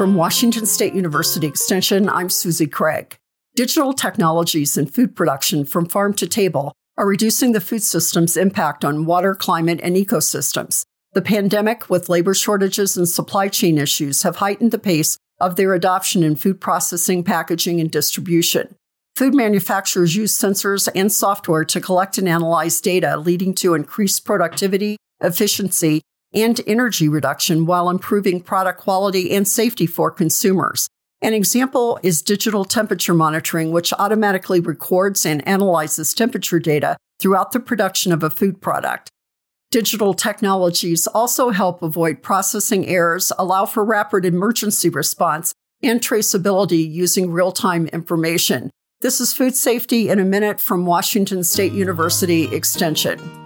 From Washington State University Extension, I'm Susie Craig. Digital technologies in food production from farm to table are reducing the food system's impact on water, climate, and ecosystems. The pandemic, with labor shortages and supply chain issues, have heightened the pace of their adoption in food processing, packaging, and distribution. Food manufacturers use sensors and software to collect and analyze data, leading to increased productivity, efficiency, and energy reduction while improving product quality and safety for consumers. An example is digital temperature monitoring, which automatically records and analyzes temperature data throughout the production of a food product. Digital technologies also help avoid processing errors, allow for rapid emergency response, and traceability using real time information. This is Food Safety in a Minute from Washington State University Extension.